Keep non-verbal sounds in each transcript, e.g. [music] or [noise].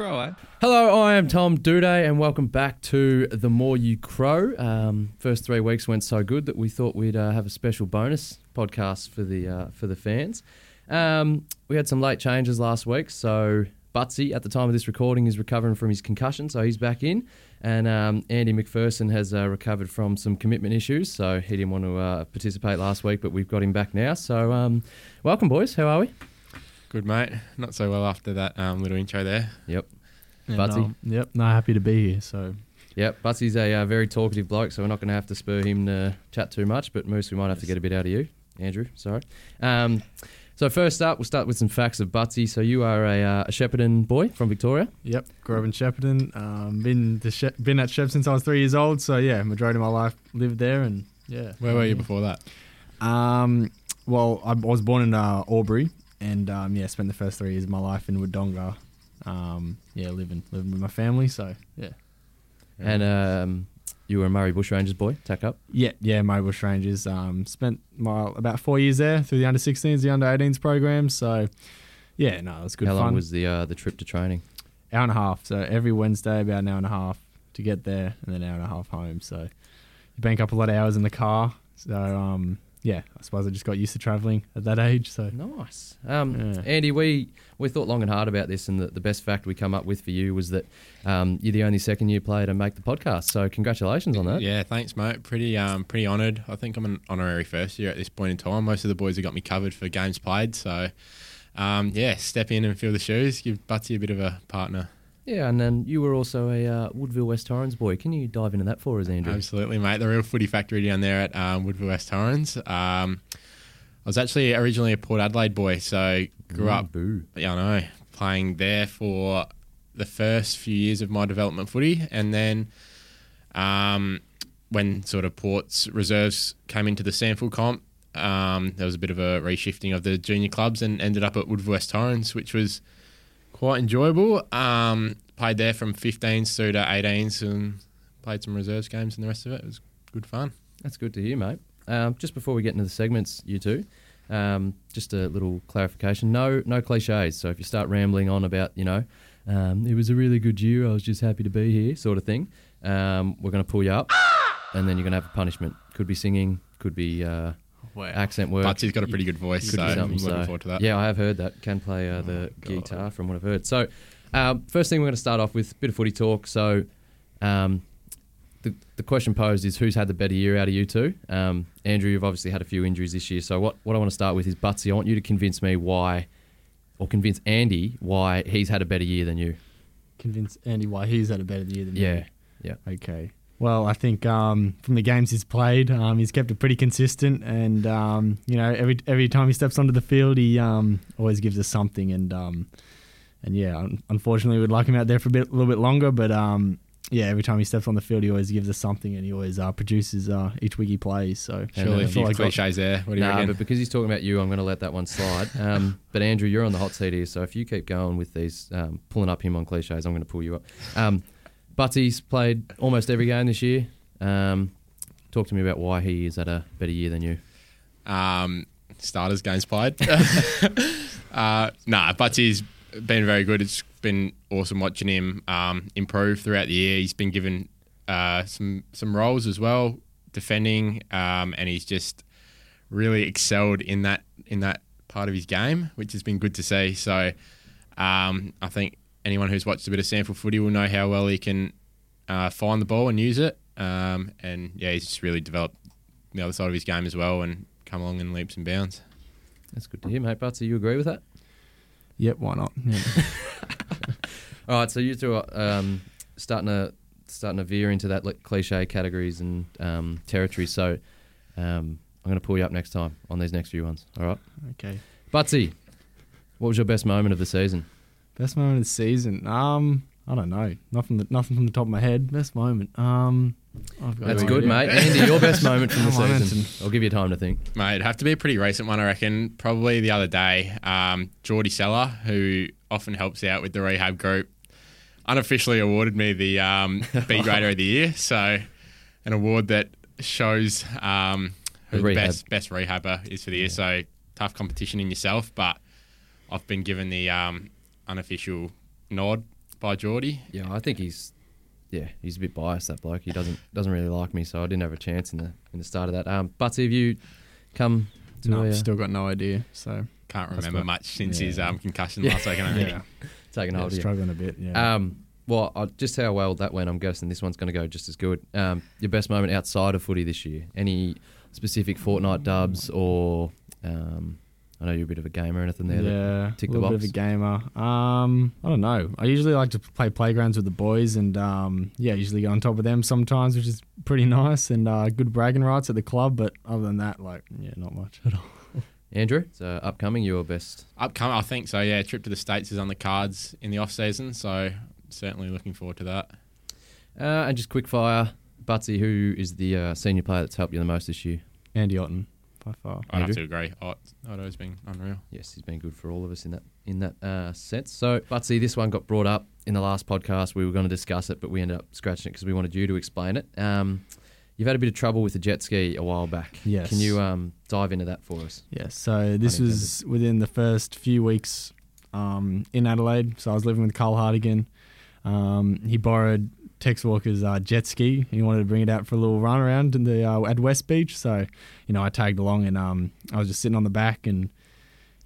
crow, eh? Hello, I am Tom Doedee, and welcome back to The More You Crow. Um, first three weeks went so good that we thought we'd uh, have a special bonus podcast for the uh, for the fans. Um, we had some late changes last week, so Butsy, at the time of this recording, is recovering from his concussion, so he's back in. And um, Andy McPherson has uh, recovered from some commitment issues, so he didn't want to uh, participate last week, but we've got him back now. So, um, welcome, boys. How are we? Good, mate. Not so well after that um, little intro there. Yep. Yeah, Butsy? no, yep, no, happy to be here. So Yep, Butsy's a uh, very talkative bloke, so we're not going to have to spur him to chat too much. But Moose, we might have to get a bit out of you, Andrew. Sorry. Um, so first up, we'll start with some facts of Butsy. So you are a, uh, a Shepparton boy from Victoria. yep, grew up in Shepparton. Um, been to Shep- been at Shep since I was three years old. So yeah, majority of my life lived there, and yeah. Where were you before that? Um, well, I was born in uh, Albury, and um, yeah, spent the first three years of my life in Wodonga. Um, yeah, living living with my family. So yeah, And um, you were a Murray Bushrangers boy, tack up. yeah, yeah. My Bush Rangers. Um, spent my about four years there through the under 16s, the under 18s program. So yeah, no, it was good How fun. long was the uh, the trip to training? hour and a half. So every Wednesday, about an hour and a half to get there, and then an hour and a half home. So you bank up a lot of hours in the car. So um, yeah, I suppose I just got used to traveling at that age. So Nice. Um, Yeah. Andy, we, we thought long and hard about this, and the, the best fact we come up with for you was that um, you're the only second year player to make the podcast. So congratulations on that. Yeah, thanks, mate. Pretty, um, pretty honoured. I think I'm an honorary first year at this point in time. Most of the boys have got me covered for games played, so um, yeah, step in and fill the shoes. Give Butsy a bit of a partner. Yeah, and then you were also a uh, Woodville West Torrens boy. Can you dive into that for us, Andrew? Absolutely, mate. The real footy factory down there at um, Woodville West Torrens. Um, I was actually originally a Port Adelaide boy, so grew Mm, up Boo. yeah, I know, playing there for the first few years of my development footy, and then um, when sort of Port's reserves came into the SANFL comp, um, there was a bit of a reshifting of the junior clubs, and ended up at Woodville West Torrens, which was quite enjoyable. Um, played there from 15s through to 18s, and played some reserves games, and the rest of it, it was good fun. That's good to hear, mate. Um, just before we get into the segments, you two, um, just a little clarification. No, no cliches. So if you start rambling on about, you know, um, it was a really good year. I was just happy to be here, sort of thing. Um, we're going to pull you up, and then you're going to have a punishment. Could be singing, could be uh, accent work. Butsy's got a pretty good voice, Could so I'm looking so- forward to that. Yeah, I have heard that. Can play uh, the guitar from what I've heard. So, um, first thing we're going to start off with a bit of footy talk. So, um, the the question posed is who's had the better year out of you two? Um, Andrew, you've obviously had a few injuries this year. So, what what I want to start with is Butsy. I want you to convince me why, or convince Andy why he's had a better year than you. convince Andy why he's had a better year than me. Yeah, yeah. Okay. Well, I think um, from the games he's played, um, he's kept it pretty consistent, and um, you know, every every time he steps onto the field, he um, always gives us something. And um, and yeah, unfortunately, we'd like him out there for a bit, a little bit longer, but um, yeah, every time he steps on the field, he always gives us something, and he always uh, produces uh, each week he plays. So Surely a few all I got. cliches there. What do you Nah, reckon? but because he's talking about you, I'm going to let that one slide. [laughs] Um, but Andrew, you're on the hot seat here, so if you keep going with these, um, pulling up him on cliches, I'm going to pull you up. Butsy's played almost every game this year. Um, talk to me about why he is at a better year than you. um, starters games played. [laughs] [laughs] uh, nah, Butsy's been very good. It's been awesome watching him um, improve throughout the year. He's been given uh, some some roles as well, defending, um, and he's just really excelled in that in that part of his game, which has been good to see. So um, I think anyone who's watched a bit of SANFL footy will know how well he can uh, find the ball and use it. Um, and yeah, he's just really developed the other side of his game as well and come along in leaps and bounds. That's good to hear, mate. Butsy, you agree with that? Yep, why not? Yeah. [laughs] All right, so you two are um, starting to starting to veer into that like, cliche categories and um, territory. So um, I'm going to pull you up next time on these next few ones. All right, okay. Butsy, what was your best moment of the season? Best moment of the season. Um, I don't know. Nothing. The, nothing from the top of my head. Best moment. Um, I've got That's no good, idea. mate. Andy, your best [laughs] moment from the season. Anton. I'll give you time to think. Mate, it'd have to be a pretty recent one, I reckon. Probably the other day, um, Geordie Seller, who often helps out with the rehab group, unofficially awarded me the um, [laughs] B grader of the year. So, an award that shows um, who The the rehab. best best rehabber is for the year. So, tough competition in yourself, but I've been given the um, unofficial nod by Geordie. Yeah, I think he's yeah he's a bit biased. That bloke. He doesn't doesn't really like me, so I didn't have a chance in the in the start of that. Um, Butsy, have you come to No, a, uh, still got no idea. So Can't remember what- much since yeah. his um, concussion last week. I don't [laughs] yeah, think. taking yeah hold of you? struggling a bit. Yeah. Um, well, I, just how well that went, I'm guessing this one's going to go just as good. Um, your best moment outside of footy this year? Any specific Fortnite dubs or um, I know you're a bit of a gamer or anything there. that- yeah, tick a the little bit of a gamer. Um, I don't know. I usually like to play playgrounds with the boys, and um, yeah, usually go on top of them sometimes, which is pretty [laughs] nice and uh, good bragging rights at the club. But other than that, like, yeah, not much at all. [laughs] Andrew, so upcoming your best. Upcoming, I think so. Yeah, trip to the states is on the cards in the off season, so certainly looking forward to that. Uh, and just quick fire, Butsy, who is the uh, senior player that's helped you the most this year? Andy Otten, by far. I'd have to agree. Ott- Otto's been unreal. Yes, he's been good for all of us in that in that uh, sense. So, Butsy, this one got brought up in the last podcast. We were going to discuss it, but we ended up scratching it because we wanted you to explain it. Um, you've had a bit of trouble with the jet ski a while back. Yes. Can you um, dive into that for us? Yes. so this was within the first few weeks um, in Adelaide. So I was living with Kyle Hartigan. Um, he borrowed Tex Walker's uh, jet ski. He wanted to bring it out for a little run around in the uh, at West Beach. So you know, I tagged along and um, I was just sitting on the back and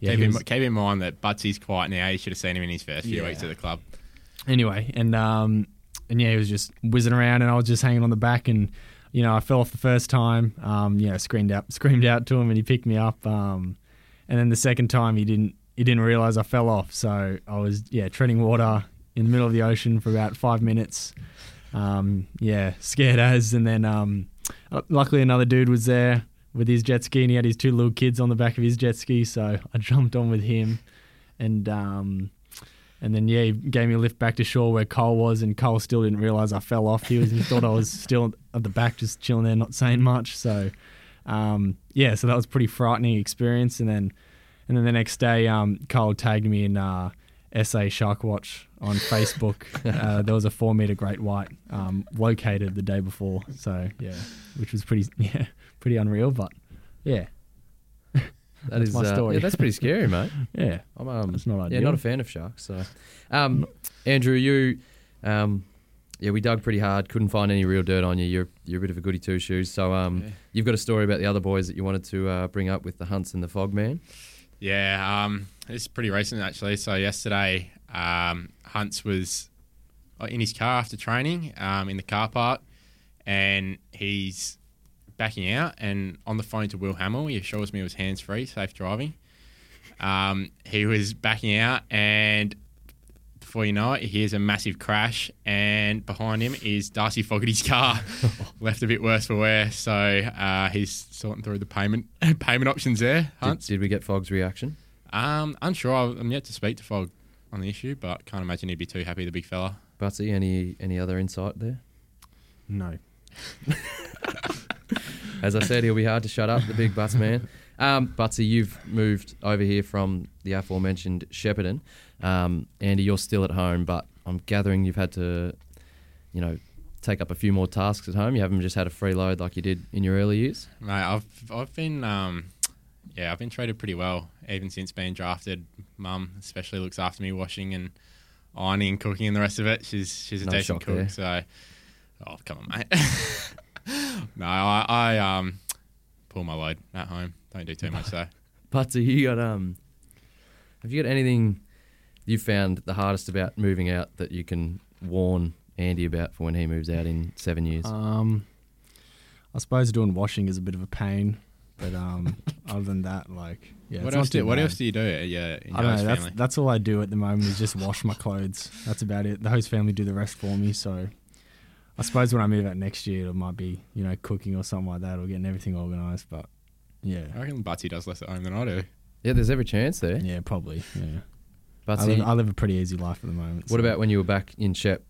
yeah. keep, in, was- keep in mind that Butsy's quiet now. You should have seen him in his first few Yeah. weeks at the club. anyway, and um, and yeah, he was just whizzing around, and I was just hanging on the back, and you know, I fell off the first time. Um, you know, screamed out, [laughs] screamed out to him, and he picked me up. Um, and then the second time, he didn't, he didn't realize I fell off, so I was yeah treading water in the middle of the ocean for about five minutes. Um, yeah, scared as, and then um, uh, luckily another dude was there with his jet ski, and he had his two little kids on the back of his jet ski, so I [laughs] jumped on with him, and um, and then yeah, he gave me a lift back to shore where Kyle was, and Kyle still didn't realize I fell off. He was he thought I was [laughs] still at the back, just chilling there, not saying much. So um, yeah, so that was a pretty frightening experience. And then and then the next day, um, Kyle tagged me in uh, SA Shark Watch on Facebook. uh, [laughs] there was a four meter great white um, located the day before. So yeah, which was pretty [laughs] yeah pretty unreal, but yeah [laughs] That That's is my uh, story. yeah, that's pretty scary, mate. yeah. I'm um, That's not yeah, not a fan of sharks. So, um, Andrew, you, um, yeah, we dug pretty hard. Couldn't find any real dirt on you. You're you're a bit of a goody two shoes. So, um, Yeah. you've got a story about the other boys that you wanted to uh, bring up with the Hunts and the Fogman. Yeah, um, it's pretty recent actually. So yesterday, um, Hunts was uh, in his car after training um, in the car park, and he's backing out and on the phone to Will Hamill. He assures me it was hands free, safe driving. Um, he was backing out, and before you know it, he hears a massive crash, and behind him is Darcy Fogarty's car, [laughs] left a bit worse for wear. So uh, he's sorting through the payment [laughs] payment options there. Did, Hunts. did we get Fog's reaction? Um, unsure. I'm yet to speak to Fog on the issue, but can't imagine he'd be too happy. The big fella. Butsy, any any other insight there? No. [laughs] As I said, he'll be hard to shut up, the big butts man. Um, Butsy, you've moved over here from the aforementioned Shepparton. Um, Andy, you're still at home, but I'm gathering you've had to, you know, take up a few more tasks at home. You haven't just had a free load like you did in your early years. Mate, I've I've been um, yeah, I've been treated pretty well even since being drafted. Mum especially looks after me, washing and ironing, and cooking, and the rest of it. She's she's a No decent cook. there. So, oh come on, mate. [laughs] no, I, I um pull my load at home. Don't do too much though. [laughs] Butsy, you got um, have you got anything you found the hardest about moving out that you can warn Andy about for when he moves out in seven years? Um, I suppose doing washing is a bit of a pain, but um, [laughs] other than that, like, yeah. what else do What bad. else do you do? Yeah, I don't know. That's that's all I do at the moment is just wash my clothes. That's about it. The host family do the rest for me. So, I suppose when I move out next year, it might be you know cooking or something like that, or getting everything organised. But yeah, I reckon Butsy does less at home than I do. yeah, there's every chance there. yeah, probably. Yeah, I Butsy, live, I live a pretty easy life at the moment. what so- about when you were back in Shep?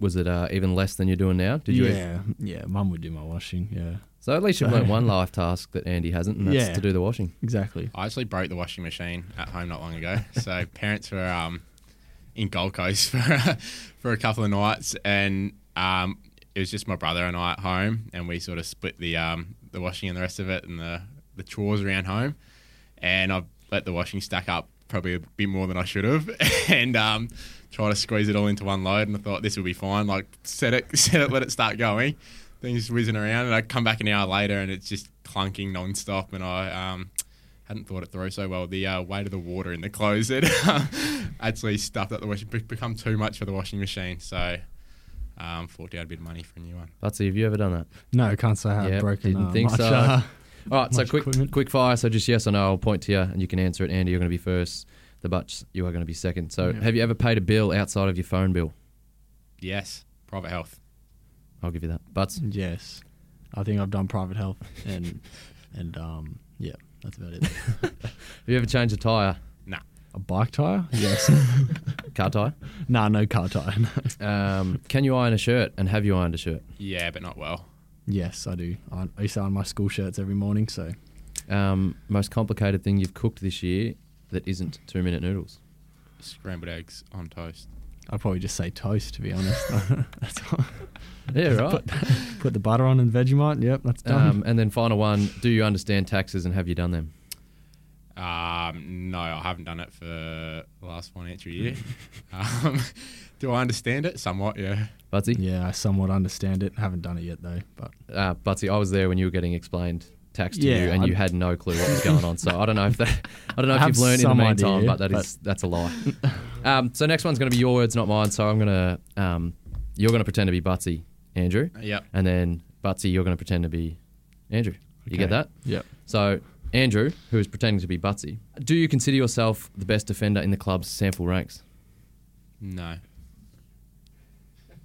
Was it uh, even less than you're doing now? Did you? Yeah, yeah. Mum would do my washing. Yeah, So at least you've learnt [laughs] one life task that Andy hasn't, and that's Yeah. to do the washing. exactly. I actually broke the washing machine at home not long ago. [laughs] So parents were um, in Gold Coast [laughs] for for a couple of nights, and um, it was just my brother and I at home, and we sort of split the um, the washing and the rest of it, and the the chores around home. And I've let the washing stack up probably a bit more than I should have, [laughs] and um, try to squeeze it all into one load. And I thought this will be fine. Like set it, [laughs] set it, let it start going. Things whizzing around, and I come back an hour later, and it's just clunking non-stop. And I um, hadn't thought it through so well. The uh, weight of the water in the clothes had [laughs] actually stuffed up the washing, become too much for the washing machine. So. Um, forked out a bit of money for a new one. Butsy, have you ever done that? No, can't say I have Yeah, broken. didn't uh, think much, so. uh, All right, so quick, equipment. quick fire. So just yes or no. I'll point to you, and you can answer it. Andy, you're going to be first. The Butch, you are going to be second. So, Yeah. have you ever paid a bill outside of your phone bill? Yes, private health. I'll give you that. Butts, yes, I think I've done private health and [laughs] and um yeah, that's about it. [laughs] have you ever changed a tire, Nah. a bike tire? Yes. [laughs] car tire? nah, no car tire. No. Um, can you iron a shirt, and have you ironed a shirt? Yeah, but not well. Yes, I do. I, I used to iron my school shirts every morning, so Um, most complicated thing you've cooked this year that isn't two minute noodles? Scrambled eggs on toast. I'd probably just say toast to be honest. [laughs] that's all. Yeah, right. Put, put the butter on and Vegemite. Yep, that's done. Um, and then final one: Do you understand taxes, and have you done them? Um, no, I haven't done it for the last financial year. [laughs] um, do I understand it? Somewhat, yeah. Butsy, yeah, I somewhat understand it. Haven't done it yet though, but uh, Butsy, I was there when you were getting explained tax to Yeah, you, and I- you had no clue what was going on. So I don't know if that, I don't know [laughs] I if have you've learned in the some meantime, idea, but that is that's a lie. [laughs] um, so next one's going to be your words, not mine. So I'm going to, um, you're going to pretend to be Butsy, Andrew, Yep. and then Butsy, you're going to pretend to be Andrew. You get Okay. that? yep. So, Andrew, who is pretending to be Butsy, do you consider yourself the best defender in the club's SANFL ranks? No.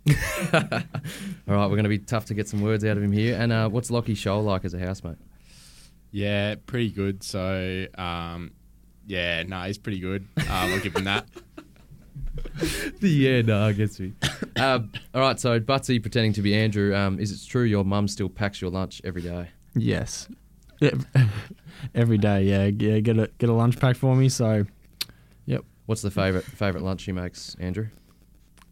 [laughs] All right, we're going to be tough to get some words out of him here. And uh, what's Lockie Sholl like as a housemate? Yeah, pretty good. So, um, yeah, no, he's pretty good. Um, I'll give him that. [laughs] yeah, no, gets me. um, all right, so Butsy pretending to be Andrew. Um, is it true your mum still packs your lunch every day? Yes. [laughs] Every day, yeah, yeah. Get a get a lunch pack for me. So, yep. What's the favorite favorite lunch she makes, Andrew?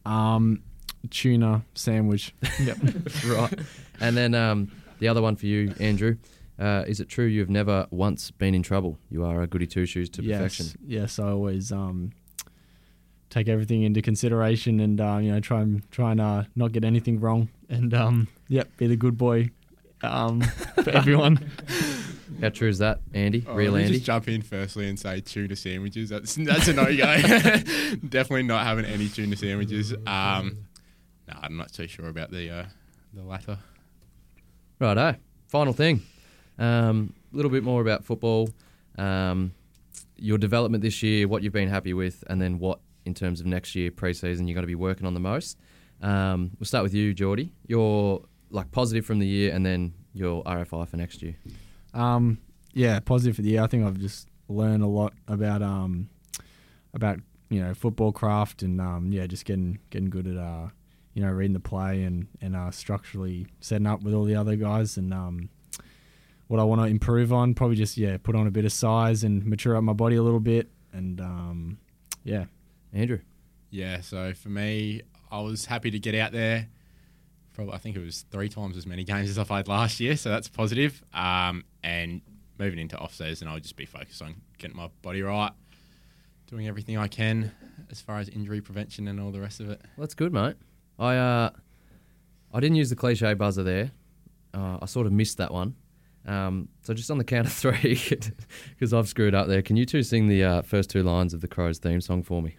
um, tuna sandwich. Yep. [laughs] right. And then um, the other one for you, Andrew. Uh, is it true you've never once been in trouble? You are a goody two shoes to yes, perfection. yes. I always um take everything into consideration and uh, you know try and try and uh, not get anything wrong and um yep, be the good boy um for [laughs] everyone. How true is that, Andy? Oh, Real Andy? just jump in firstly and say tuna sandwiches. That's that's a no go. [laughs] Definitely not having any tuna sandwiches. Um, no, I'm not too sure about the uh, the latter. Righto. Final thing. A um, little bit more about football. Um, your development this year, what you've been happy with, and then what in terms of next year pre-season you're going to be working on the most. Um, we'll start with you, Geordie. You're like positive from the year, and then your RFI for next year. Um, yeah, positive for the year. I think I've just learned a lot about um about you know football craft and um yeah, just getting getting good at uh you know reading the play and and uh, structurally setting up with all the other guys and um what I want to improve on probably just yeah put on a bit of size and mature up my body a little bit and um yeah Andrew. Yeah, so for me, I was happy to get out there. Probably, I think it was three times as many [laughs] games as I played last year, so that's positive. Um, and moving into off season, I'll just be focused on getting my body right, doing everything I can as far as injury prevention and all the rest of it. Well, that's good, mate. I uh, I didn't use the cliche buzzer there. Uh, I sort of missed that one. Um, so just on the count of [laughs] three, because I've screwed up there. Can you two sing the uh, first two lines of the Crows theme song for me?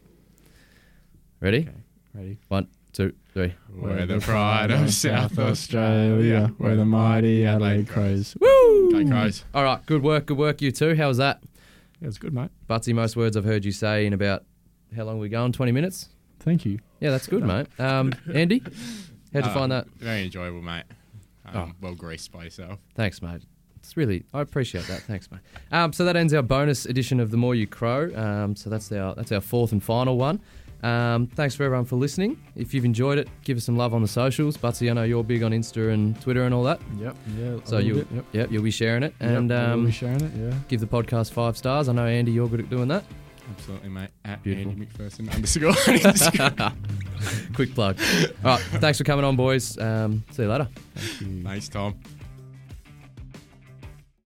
Ready? okay ready One, two, three. We're the pride of South Australia we're the mighty Adelaide Crows Woo! Go Crows. All right, good work, good work, you two. How was that? yeah was good mate Butsy, most words I've heard you say in about how long are we going? Twenty minutes. Thank you Yeah, that's good, mate. Um, Andy, how'd you Uh, find that? Very enjoyable, mate. Um, Oh. Well greased by yourself. Thanks, mate. It's really, I appreciate that. Thanks, mate. Um, so that ends our bonus edition of the More You Crow. Um, so that's our that's our fourth and final one. Um, thanks for everyone for listening. If you've enjoyed it, give us some love on the socials. Butsy, I know you're big on Insta and Twitter and all that. yep yeah So you, yep. yep, you'll be sharing it and yep, I will um, be sharing it yeah give the podcast five stars. I know Andy, you're good at doing that. Absolutely, mate. At Beautiful. Andy McPherson underscore. [laughs] [laughs] Quick plug. All right, thanks for coming on, boys. Um, see you later. Thank you. Thanks, Tom.